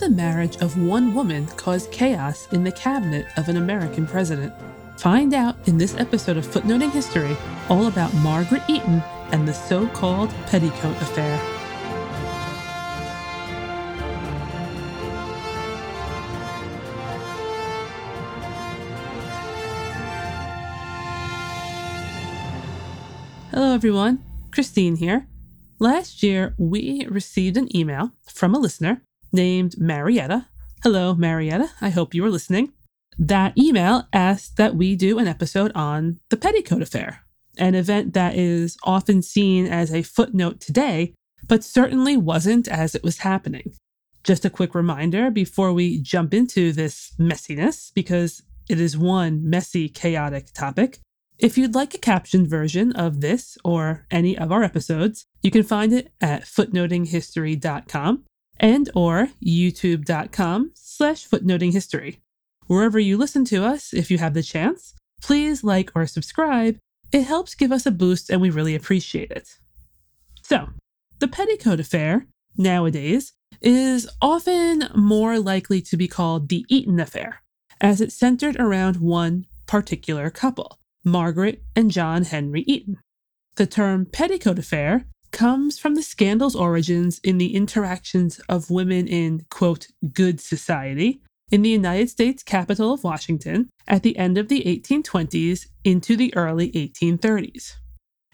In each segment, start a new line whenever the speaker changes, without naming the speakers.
the marriage of one woman cause chaos in the cabinet of an American president? Find out in this episode of Footnoting History all about Margaret Eaton and the so called Petticoat Affair. Hello, everyone. Christine here. Last year, we received an email from a listener named Marietta. Hello, Marietta. I hope you are listening. That email asked that we do an episode on the Petticoat Affair, an event that is often seen as a footnote today, but certainly wasn't as it was happening. Just a quick reminder before we jump into this messiness, because it is one messy, chaotic topic. If you'd like a captioned version of this or any of our episodes, you can find it at footnotinghistory.com and or youtube.com slash footnotinghistory. Wherever you listen to us, if you have the chance, please like or subscribe. It helps give us a boost and we really appreciate it. So, the Petticoat Affair, nowadays, is often more likely to be called the Eaton Affair, as it centered around one particular couple. Margaret and John Henry Eaton. The term petticoat affair comes from the scandal's origins in the interactions of women in, quote, good society in the United States capital of Washington at the end of the 1820s into the early 1830s.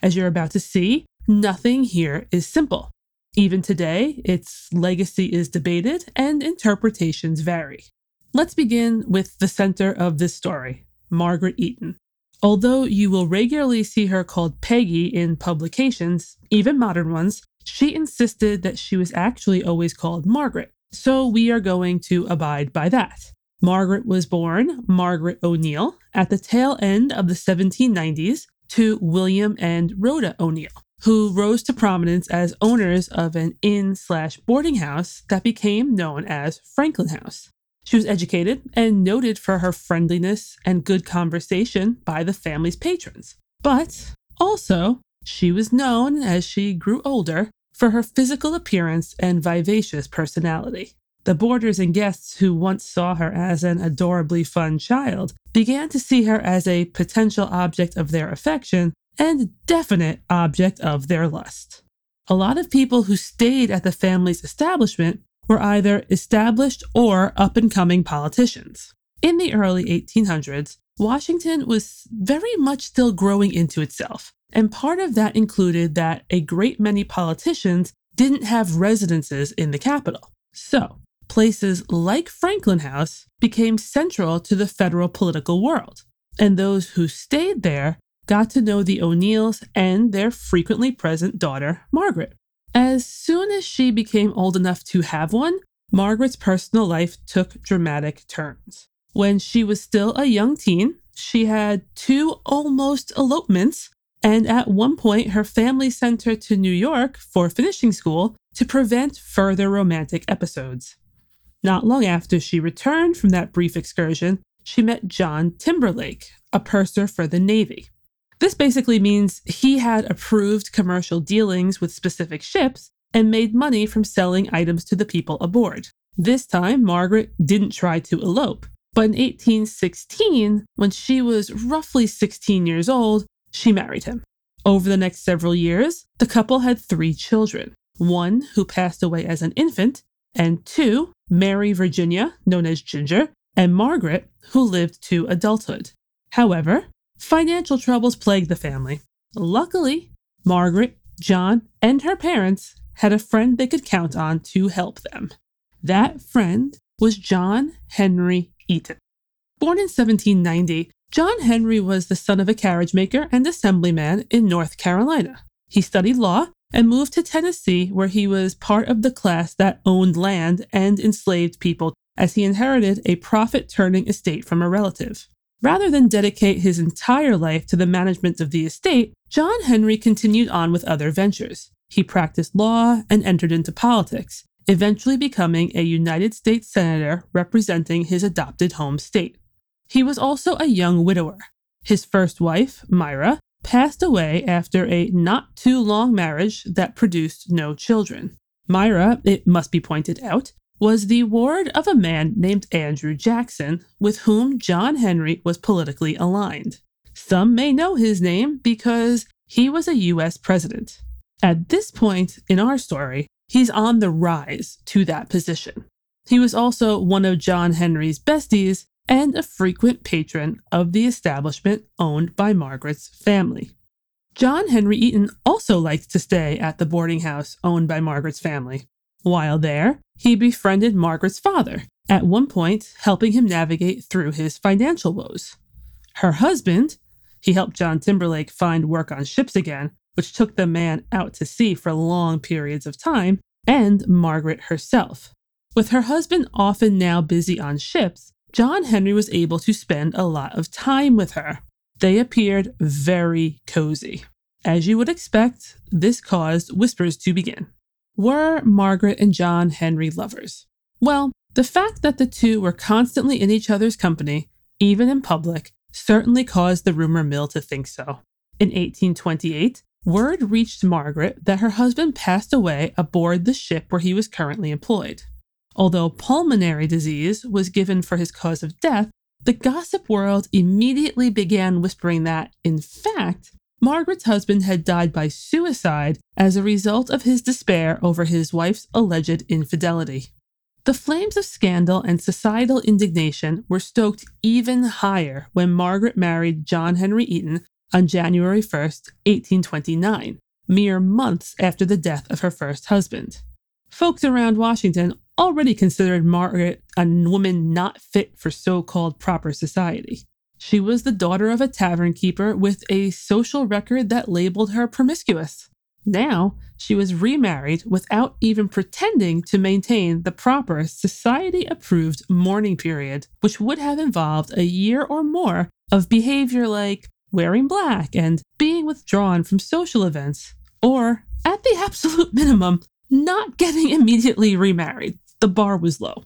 As you're about to see, nothing here is simple. Even today, its legacy is debated and interpretations vary. Let's begin with the center of this story Margaret Eaton. Although you will regularly see her called Peggy in publications, even modern ones, she insisted that she was actually always called Margaret. So we are going to abide by that. Margaret was born Margaret O'Neill at the tail end of the 1790s to William and Rhoda O'Neill, who rose to prominence as owners of an inn slash boarding house that became known as Franklin House. She was educated and noted for her friendliness and good conversation by the family's patrons. But also, she was known as she grew older for her physical appearance and vivacious personality. The boarders and guests who once saw her as an adorably fun child began to see her as a potential object of their affection and definite object of their lust. A lot of people who stayed at the family's establishment were either established or up and coming politicians. In the early 1800s, Washington was very much still growing into itself, and part of that included that a great many politicians didn't have residences in the capital. So, places like Franklin House became central to the federal political world, and those who stayed there got to know the O'Neills and their frequently present daughter, Margaret. As soon as she became old enough to have one, Margaret's personal life took dramatic turns. When she was still a young teen, she had two almost elopements, and at one point, her family sent her to New York for finishing school to prevent further romantic episodes. Not long after she returned from that brief excursion, she met John Timberlake, a purser for the Navy. This basically means he had approved commercial dealings with specific ships and made money from selling items to the people aboard. This time, Margaret didn't try to elope, but in 1816, when she was roughly 16 years old, she married him. Over the next several years, the couple had three children one who passed away as an infant, and two, Mary Virginia, known as Ginger, and Margaret, who lived to adulthood. However, Financial troubles plagued the family. Luckily, Margaret, John, and her parents had a friend they could count on to help them. That friend was John Henry Eaton. Born in 1790, John Henry was the son of a carriage maker and assemblyman in North Carolina. He studied law and moved to Tennessee, where he was part of the class that owned land and enslaved people as he inherited a profit turning estate from a relative. Rather than dedicate his entire life to the management of the estate, John Henry continued on with other ventures. He practiced law and entered into politics, eventually becoming a United States Senator representing his adopted home state. He was also a young widower. His first wife, Myra, passed away after a not too long marriage that produced no children. Myra, it must be pointed out, was the ward of a man named Andrew Jackson, with whom John Henry was politically aligned. Some may know his name because he was a US president. At this point in our story, he's on the rise to that position. He was also one of John Henry's besties and a frequent patron of the establishment owned by Margaret's family. John Henry Eaton also liked to stay at the boarding house owned by Margaret's family. While there, he befriended Margaret's father, at one point helping him navigate through his financial woes. Her husband, he helped John Timberlake find work on ships again, which took the man out to sea for long periods of time, and Margaret herself. With her husband often now busy on ships, John Henry was able to spend a lot of time with her. They appeared very cozy. As you would expect, this caused whispers to begin. Were Margaret and John Henry lovers? Well, the fact that the two were constantly in each other's company, even in public, certainly caused the rumor mill to think so. In 1828, word reached Margaret that her husband passed away aboard the ship where he was currently employed. Although pulmonary disease was given for his cause of death, the gossip world immediately began whispering that, in fact, Margaret's husband had died by suicide as a result of his despair over his wife's alleged infidelity. The flames of scandal and societal indignation were stoked even higher when Margaret married John Henry Eaton on January 1, 1829, mere months after the death of her first husband. Folks around Washington already considered Margaret a woman not fit for so called proper society. She was the daughter of a tavern keeper with a social record that labeled her promiscuous. Now, she was remarried without even pretending to maintain the proper society approved mourning period, which would have involved a year or more of behavior like wearing black and being withdrawn from social events, or, at the absolute minimum, not getting immediately remarried. The bar was low.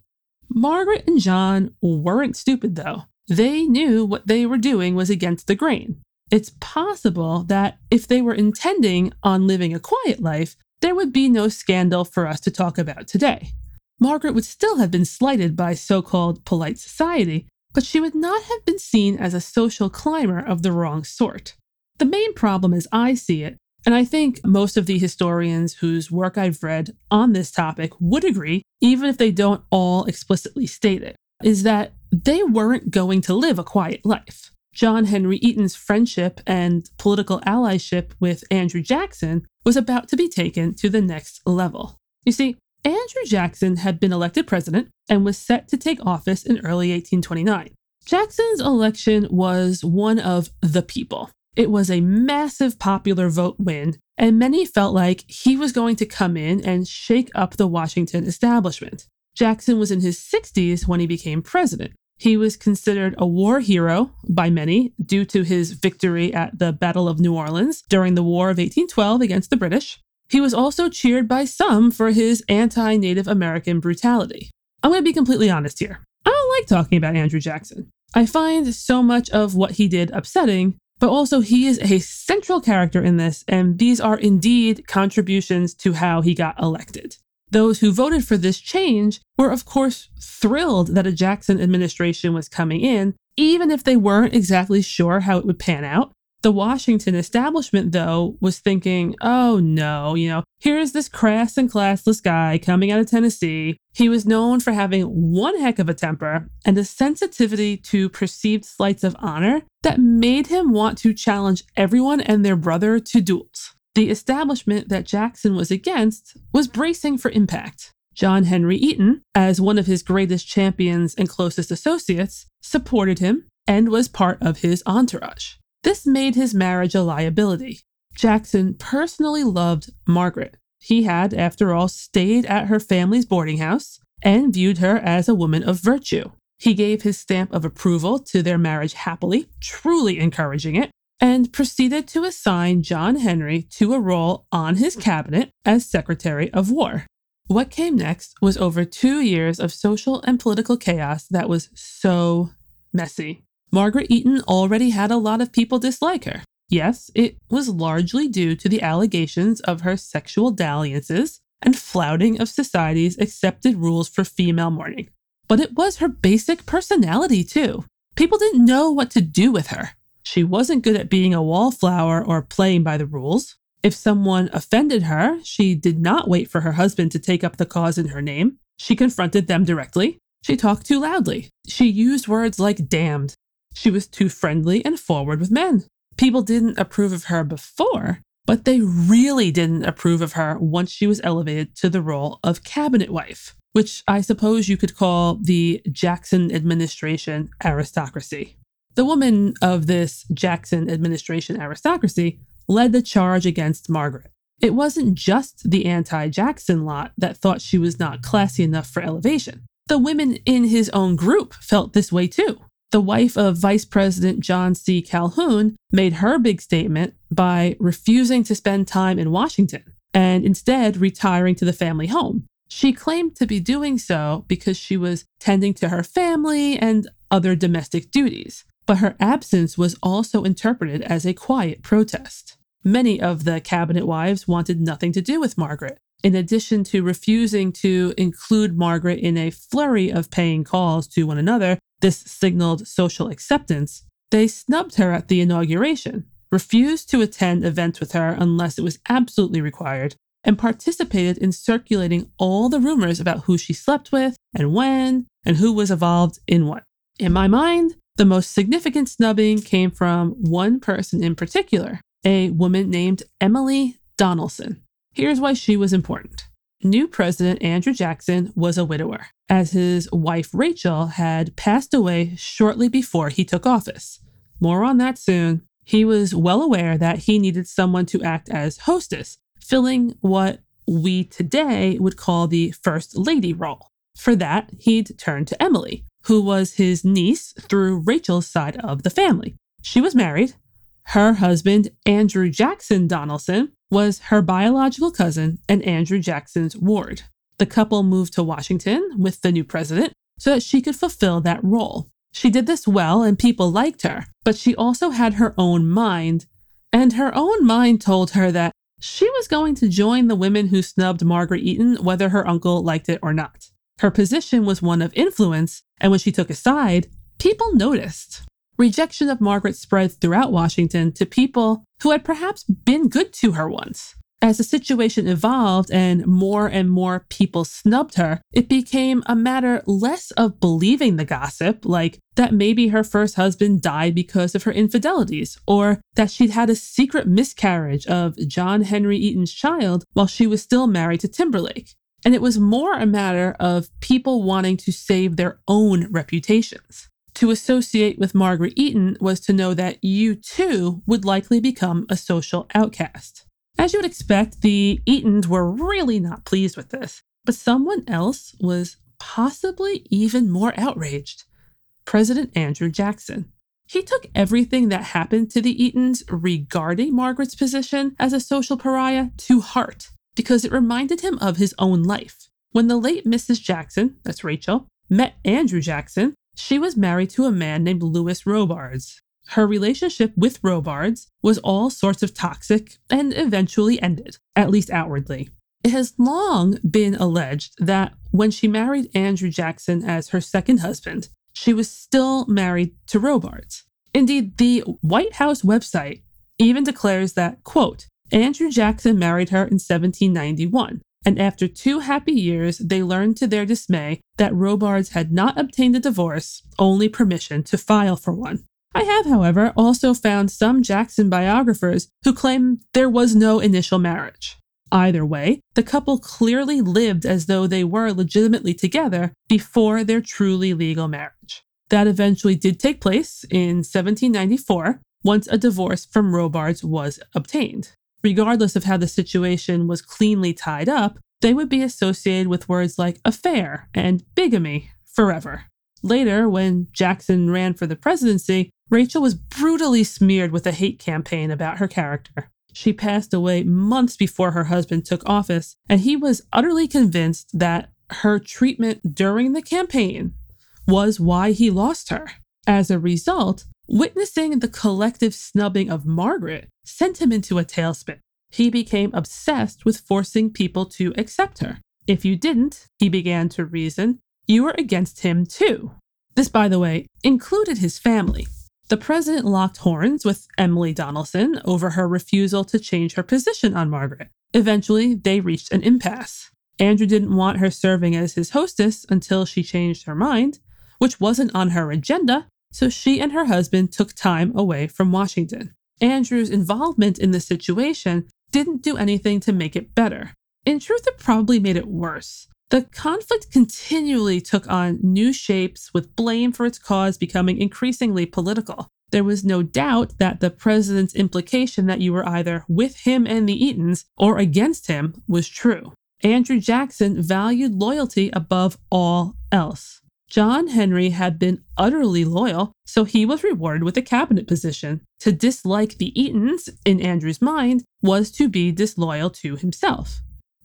Margaret and John weren't stupid, though. They knew what they were doing was against the grain. It's possible that if they were intending on living a quiet life, there would be no scandal for us to talk about today. Margaret would still have been slighted by so called polite society, but she would not have been seen as a social climber of the wrong sort. The main problem, as I see it, and I think most of the historians whose work I've read on this topic would agree, even if they don't all explicitly state it, is that they weren't going to live a quiet life. John Henry Eaton's friendship and political allyship with Andrew Jackson was about to be taken to the next level. You see, Andrew Jackson had been elected president and was set to take office in early 1829. Jackson's election was one of the people. It was a massive popular vote win, and many felt like he was going to come in and shake up the Washington establishment. Jackson was in his 60s when he became president. He was considered a war hero by many due to his victory at the Battle of New Orleans during the War of 1812 against the British. He was also cheered by some for his anti Native American brutality. I'm going to be completely honest here. I don't like talking about Andrew Jackson. I find so much of what he did upsetting, but also he is a central character in this, and these are indeed contributions to how he got elected. Those who voted for this change were, of course, thrilled that a Jackson administration was coming in, even if they weren't exactly sure how it would pan out. The Washington establishment, though, was thinking, oh no, you know, here's this crass and classless guy coming out of Tennessee. He was known for having one heck of a temper and a sensitivity to perceived slights of honor that made him want to challenge everyone and their brother to duels. The establishment that Jackson was against was bracing for impact. John Henry Eaton, as one of his greatest champions and closest associates, supported him and was part of his entourage. This made his marriage a liability. Jackson personally loved Margaret. He had, after all, stayed at her family's boarding house and viewed her as a woman of virtue. He gave his stamp of approval to their marriage happily, truly encouraging it, and proceeded to assign John Henry to a role on his cabinet as Secretary of War. What came next was over two years of social and political chaos that was so messy. Margaret Eaton already had a lot of people dislike her. Yes, it was largely due to the allegations of her sexual dalliances, and flouting of society's accepted rules for female mourning. But it was her basic personality, too. People didn't know what to do with her. She wasn't good at being a wallflower or playing by the rules. If someone offended her, she did not wait for her husband to take up the cause in her name. She confronted them directly. She talked too loudly. She used words like damned. She was too friendly and forward with men. People didn't approve of her before, but they really didn't approve of her once she was elevated to the role of cabinet wife, which I suppose you could call the Jackson administration aristocracy. The woman of this Jackson administration aristocracy led the charge against Margaret. It wasn't just the anti Jackson lot that thought she was not classy enough for elevation. The women in his own group felt this way too. The wife of Vice President John C. Calhoun made her big statement by refusing to spend time in Washington and instead retiring to the family home. She claimed to be doing so because she was tending to her family and other domestic duties, but her absence was also interpreted as a quiet protest. Many of the cabinet wives wanted nothing to do with Margaret. In addition to refusing to include Margaret in a flurry of paying calls to one another, this signaled social acceptance, they snubbed her at the inauguration, refused to attend events with her unless it was absolutely required, and participated in circulating all the rumors about who she slept with and when and who was involved in what. In my mind, the most significant snubbing came from one person in particular, a woman named Emily Donelson. Here's why she was important. New President Andrew Jackson was a widower, as his wife Rachel had passed away shortly before he took office. More on that soon. He was well aware that he needed someone to act as hostess, filling what we today would call the First Lady role. For that, he'd turned to Emily, who was his niece through Rachel's side of the family. She was married, her husband, Andrew Jackson Donelson, was her biological cousin and Andrew Jackson's ward. The couple moved to Washington with the new president so that she could fulfill that role. She did this well and people liked her, but she also had her own mind, and her own mind told her that she was going to join the women who snubbed Margaret Eaton whether her uncle liked it or not. Her position was one of influence, and when she took a side, people noticed rejection of Margaret spread throughout Washington to people who had perhaps been good to her once. As the situation evolved and more and more people snubbed her, it became a matter less of believing the gossip, like that maybe her first husband died because of her infidelities, or that she'd had a secret miscarriage of John Henry Eaton's child while she was still married to Timberlake. And it was more a matter of people wanting to save their own reputations. To associate with Margaret Eaton was to know that you too would likely become a social outcast. As you would expect, the Eatons were really not pleased with this, but someone else was possibly even more outraged President Andrew Jackson. He took everything that happened to the Eatons regarding Margaret's position as a social pariah to heart because it reminded him of his own life. When the late Mrs. Jackson, that's Rachel, met Andrew Jackson, she was married to a man named Lewis Robards. Her relationship with Robards was all sorts of toxic and eventually ended, at least outwardly. It has long been alleged that when she married Andrew Jackson as her second husband, she was still married to Robards. Indeed, the White House website even declares that, quote, Andrew Jackson married her in 1791, and after two happy years, they learned to their dismay that Robards had not obtained a divorce, only permission to file for one. I have, however, also found some Jackson biographers who claim there was no initial marriage. Either way, the couple clearly lived as though they were legitimately together before their truly legal marriage. That eventually did take place in 1794 once a divorce from Robards was obtained regardless of how the situation was cleanly tied up, they would be associated with words like affair and bigamy forever. Later, when Jackson ran for the presidency, Rachel was brutally smeared with a hate campaign about her character. She passed away months before her husband took office, and he was utterly convinced that her treatment during the campaign was why he lost her. As a result, Witnessing the collective snubbing of Margaret sent him into a tailspin. he became obsessed with forcing people to accept her. If you didn't, he began to reason, you were against him too. This, by the way, included his family. The president locked horns with Emily Donelson over her refusal to change her position on Margaret. Eventually, they reached an impasse. Andrew didn't want her serving as his hostess until she changed her mind, which wasn't on her agenda, so she and her husband took time away from Washington. Andrew's involvement in the situation didn't do anything to make it better. In truth, it probably made it worse. The conflict continually took on new shapes, with blame for its cause becoming increasingly political. There was no doubt that the president's implication that you were either with him and the Eatons or against him was true. Andrew Jackson valued loyalty above all else. John Henry had been utterly loyal, so he was rewarded with a cabinet position. To dislike the Eatons, in Andrew's mind, was to be disloyal to himself.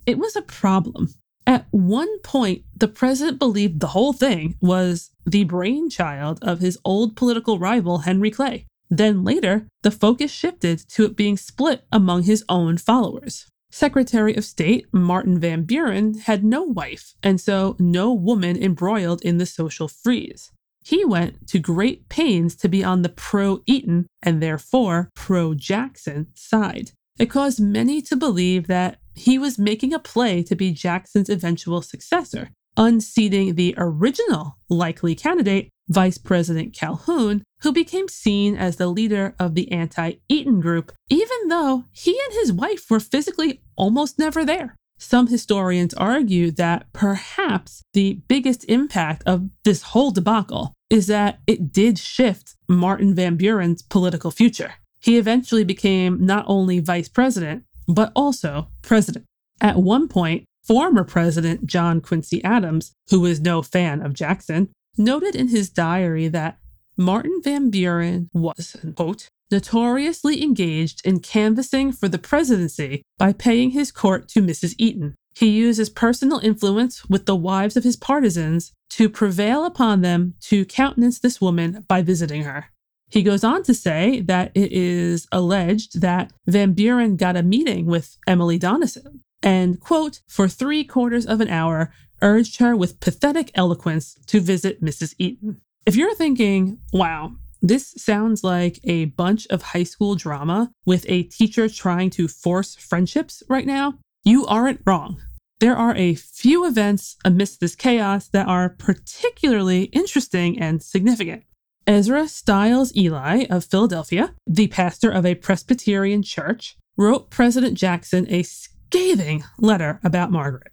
It was a problem. At one point, the president believed the whole thing was the brainchild of his old political rival, Henry Clay. Then later, the focus shifted to it being split among his own followers. Secretary of State Martin Van Buren had no wife, and so no woman embroiled in the social freeze. He went to great pains to be on the pro Eaton and therefore pro Jackson side. It caused many to believe that he was making a play to be Jackson's eventual successor, unseating the original likely candidate, Vice President Calhoun, who became seen as the leader of the anti Eaton group, even though he and his wife were physically almost never there. Some historians argue that perhaps the biggest impact of this whole debacle is that it did shift Martin Van Buren's political future. He eventually became not only vice president, but also president. At one point, former President John Quincy Adams, who was no fan of Jackson, noted in his diary that Martin Van Buren was, quote, notoriously engaged in canvassing for the presidency by paying his court to Mrs. Eaton. He used his personal influence with the wives of his partisans to prevail upon them to countenance this woman by visiting her. He goes on to say that it is alleged that Van Buren got a meeting with Emily Donelson and, quote, for three quarters of an hour urged her with pathetic eloquence to visit Mrs. Eaton. If you're thinking, wow, this sounds like a bunch of high school drama with a teacher trying to force friendships right now, you aren't wrong. There are a few events amidst this chaos that are particularly interesting and significant. Ezra Stiles Ely of Philadelphia, the pastor of a Presbyterian church, wrote President Jackson a scathing letter about Margaret.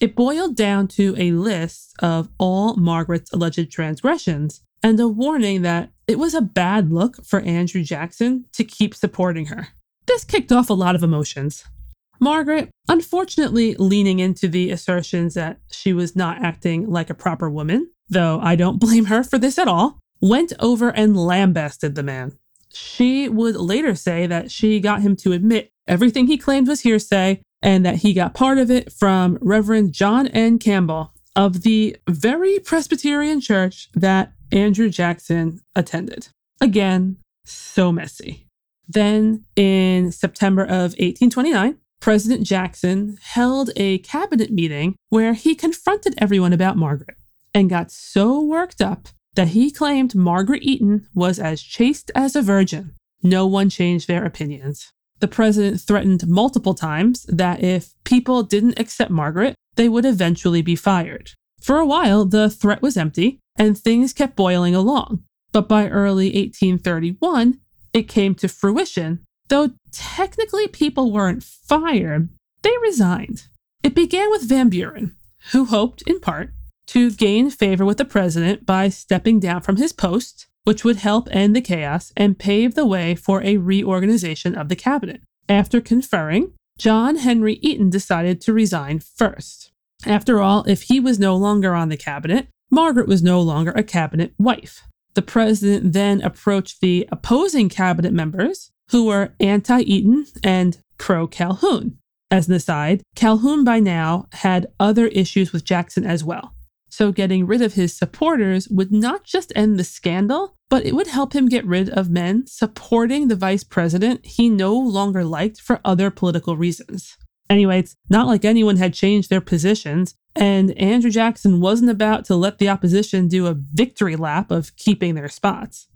It boiled down to a list of all Margaret's alleged transgressions and a warning that it was a bad look for Andrew Jackson to keep supporting her. This kicked off a lot of emotions. Margaret, unfortunately, leaning into the assertions that she was not acting like a proper woman, though I don't blame her for this at all, went over and lambasted the man. She would later say that she got him to admit everything he claimed was hearsay and that he got part of it from Reverend John N. Campbell of the very Presbyterian church that Andrew Jackson attended. Again, so messy. Then in September of 1829, President Jackson held a cabinet meeting where he confronted everyone about Margaret and got so worked up that he claimed Margaret Eaton was as chaste as a virgin. No one changed their opinions. The president threatened multiple times that if people didn't accept Margaret, they would eventually be fired. For a while, the threat was empty and things kept boiling along. But by early 1831, it came to fruition. Though technically people weren't fired, they resigned. It began with Van Buren, who hoped, in part, to gain favor with the president by stepping down from his post, which would help end the chaos and pave the way for a reorganization of the cabinet. After conferring, John Henry Eaton decided to resign first. After all, if he was no longer on the cabinet, Margaret was no longer a cabinet wife. The president then approached the opposing cabinet members, who were anti Eaton and pro Calhoun. As an aside, Calhoun by now had other issues with Jackson as well. So getting rid of his supporters would not just end the scandal, but it would help him get rid of men supporting the vice president he no longer liked for other political reasons. Anyway, it's not like anyone had changed their positions, and Andrew Jackson wasn't about to let the opposition do a victory lap of keeping their spots.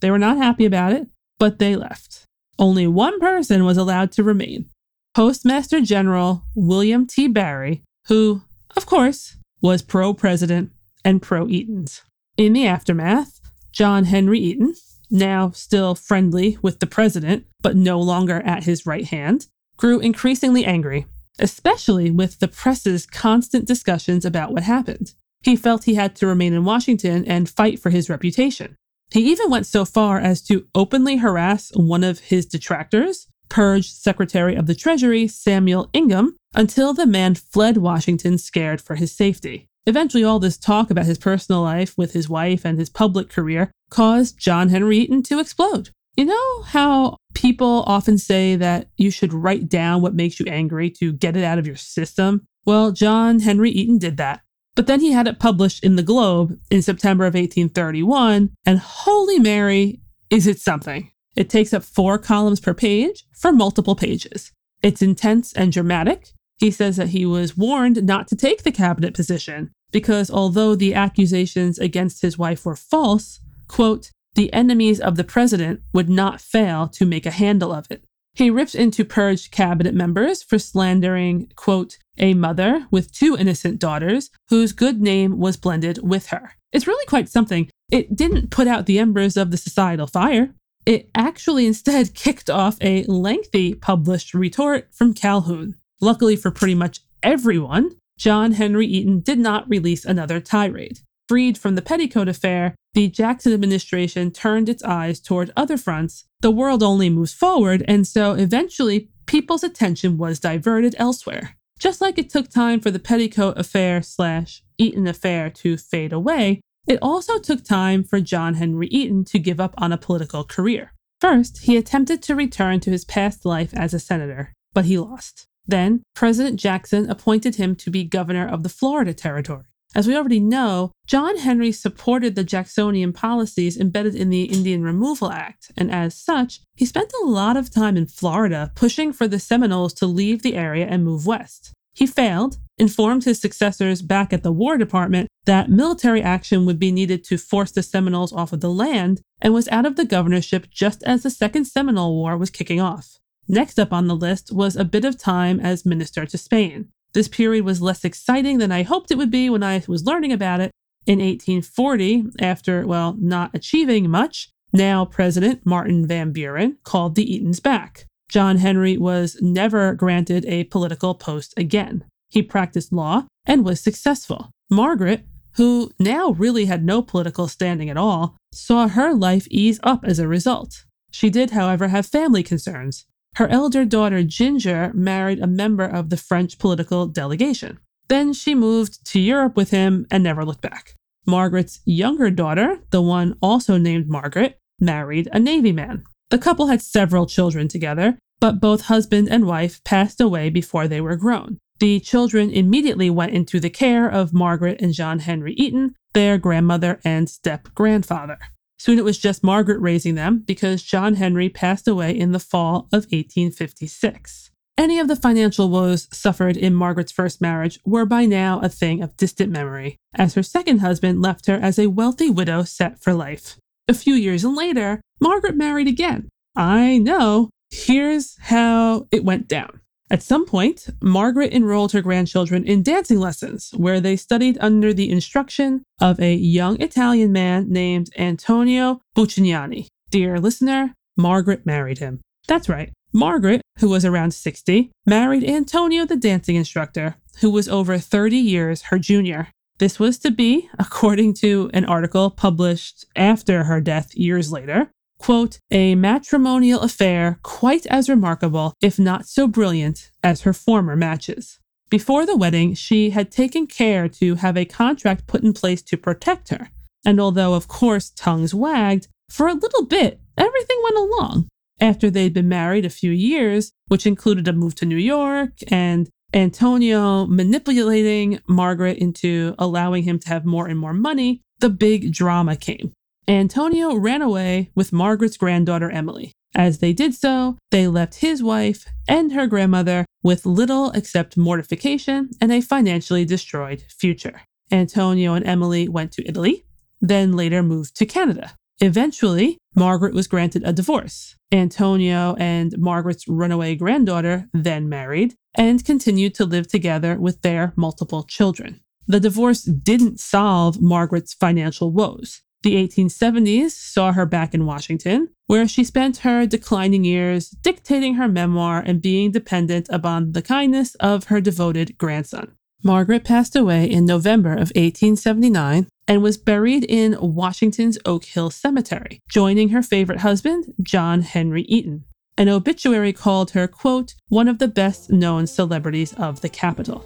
They were not happy about it, but they left. Only one person was allowed to remain Postmaster General William T. Barry, who, of course, was pro president and pro Eatons. In the aftermath, John Henry Eaton, now still friendly with the president, but no longer at his right hand, grew increasingly angry, especially with the press's constant discussions about what happened. He felt he had to remain in Washington and fight for his reputation. He even went so far as to openly harass one of his detractors, purged Secretary of the Treasury Samuel Ingham, until the man fled Washington scared for his safety. Eventually, all this talk about his personal life with his wife and his public career caused John Henry Eaton to explode. You know how people often say that you should write down what makes you angry to get it out of your system? Well, John Henry Eaton did that. But then he had it published in the Globe in September of 1831, and holy Mary, is it something! It takes up four columns per page for multiple pages. It's intense and dramatic. He says that he was warned not to take the cabinet position because although the accusations against his wife were false, quote, the enemies of the president would not fail to make a handle of it. He rips into purged cabinet members for slandering, quote, a mother with two innocent daughters whose good name was blended with her. It's really quite something. It didn't put out the embers of the societal fire. It actually instead kicked off a lengthy published retort from Calhoun. Luckily for pretty much everyone, John Henry Eaton did not release another tirade. Freed from the petticoat affair, the Jackson administration turned its eyes toward other fronts. The world only moves forward, and so eventually people's attention was diverted elsewhere. Just like it took time for the petticoat affair slash Eaton affair to fade away, it also took time for John Henry Eaton to give up on a political career. First, he attempted to return to his past life as a senator, but he lost. Then, President Jackson appointed him to be governor of the Florida Territory. As we already know, John Henry supported the Jacksonian policies embedded in the Indian Removal Act, and as such, he spent a lot of time in Florida pushing for the Seminoles to leave the area and move west. He failed, informed his successors back at the War Department that military action would be needed to force the Seminoles off of the land, and was out of the governorship just as the Second Seminole War was kicking off. Next up on the list was a bit of time as minister to Spain. This period was less exciting than I hoped it would be when I was learning about it. In 1840, after, well, not achieving much, now President Martin Van Buren called the Eatons back. John Henry was never granted a political post again. He practiced law and was successful. Margaret, who now really had no political standing at all, saw her life ease up as a result. She did, however, have family concerns. Her elder daughter, Ginger, married a member of the French political delegation. Then she moved to Europe with him and never looked back. Margaret's younger daughter, the one also named Margaret, married a Navy man. The couple had several children together, but both husband and wife passed away before they were grown. The children immediately went into the care of Margaret and John Henry Eaton, their grandmother and step grandfather. Soon it was just Margaret raising them because John Henry passed away in the fall of 1856. Any of the financial woes suffered in Margaret's first marriage were by now a thing of distant memory, as her second husband left her as a wealthy widow set for life. A few years later, Margaret married again. I know. Here's how it went down. At some point, Margaret enrolled her grandchildren in dancing lessons, where they studied under the instruction of a young Italian man named Antonio Buchignani. Dear listener, Margaret married him. That's right. Margaret, who was around 60, married Antonio, the dancing instructor, who was over 30 years her junior. This was to be, according to an article published after her death years later, quote, a matrimonial affair quite as remarkable, if not so brilliant, as her former matches. Before the wedding, she had taken care to have a contract put in place to protect her. And although, of course, tongues wagged, for a little bit, everything went along. After they'd been married a few years, which included a move to New York and Antonio manipulating Margaret into allowing him to have more and more money, the big drama came. Antonio ran away with Margaret's granddaughter Emily. As they did so, they left his wife and her grandmother with little except mortification and a financially destroyed future. Antonio and Emily went to Italy, then later moved to Canada. Eventually, Margaret was granted a divorce. Antonio and Margaret's runaway granddaughter then married and continued to live together with their multiple children. The divorce didn't solve Margaret's financial woes. The 1870s saw her back in Washington, where she spent her declining years dictating her memoir and being dependent upon the kindness of her devoted grandson. Margaret passed away in November of 1879 and was buried in Washington's Oak Hill Cemetery, joining her favorite husband, John Henry Eaton. An obituary called her, quote, one of the best known celebrities of the capital.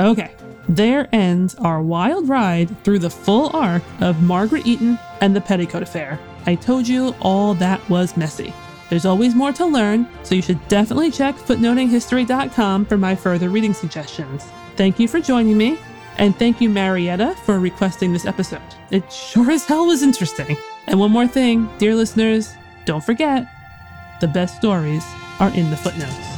Okay, there ends our wild ride through the full arc of Margaret Eaton and the Petticoat Affair. I told you all that was messy. There's always more to learn, so you should definitely check footnotinghistory.com for my further reading suggestions. Thank you for joining me, and thank you, Marietta, for requesting this episode. It sure as hell was interesting. And one more thing, dear listeners, don't forget the best stories are in the footnotes.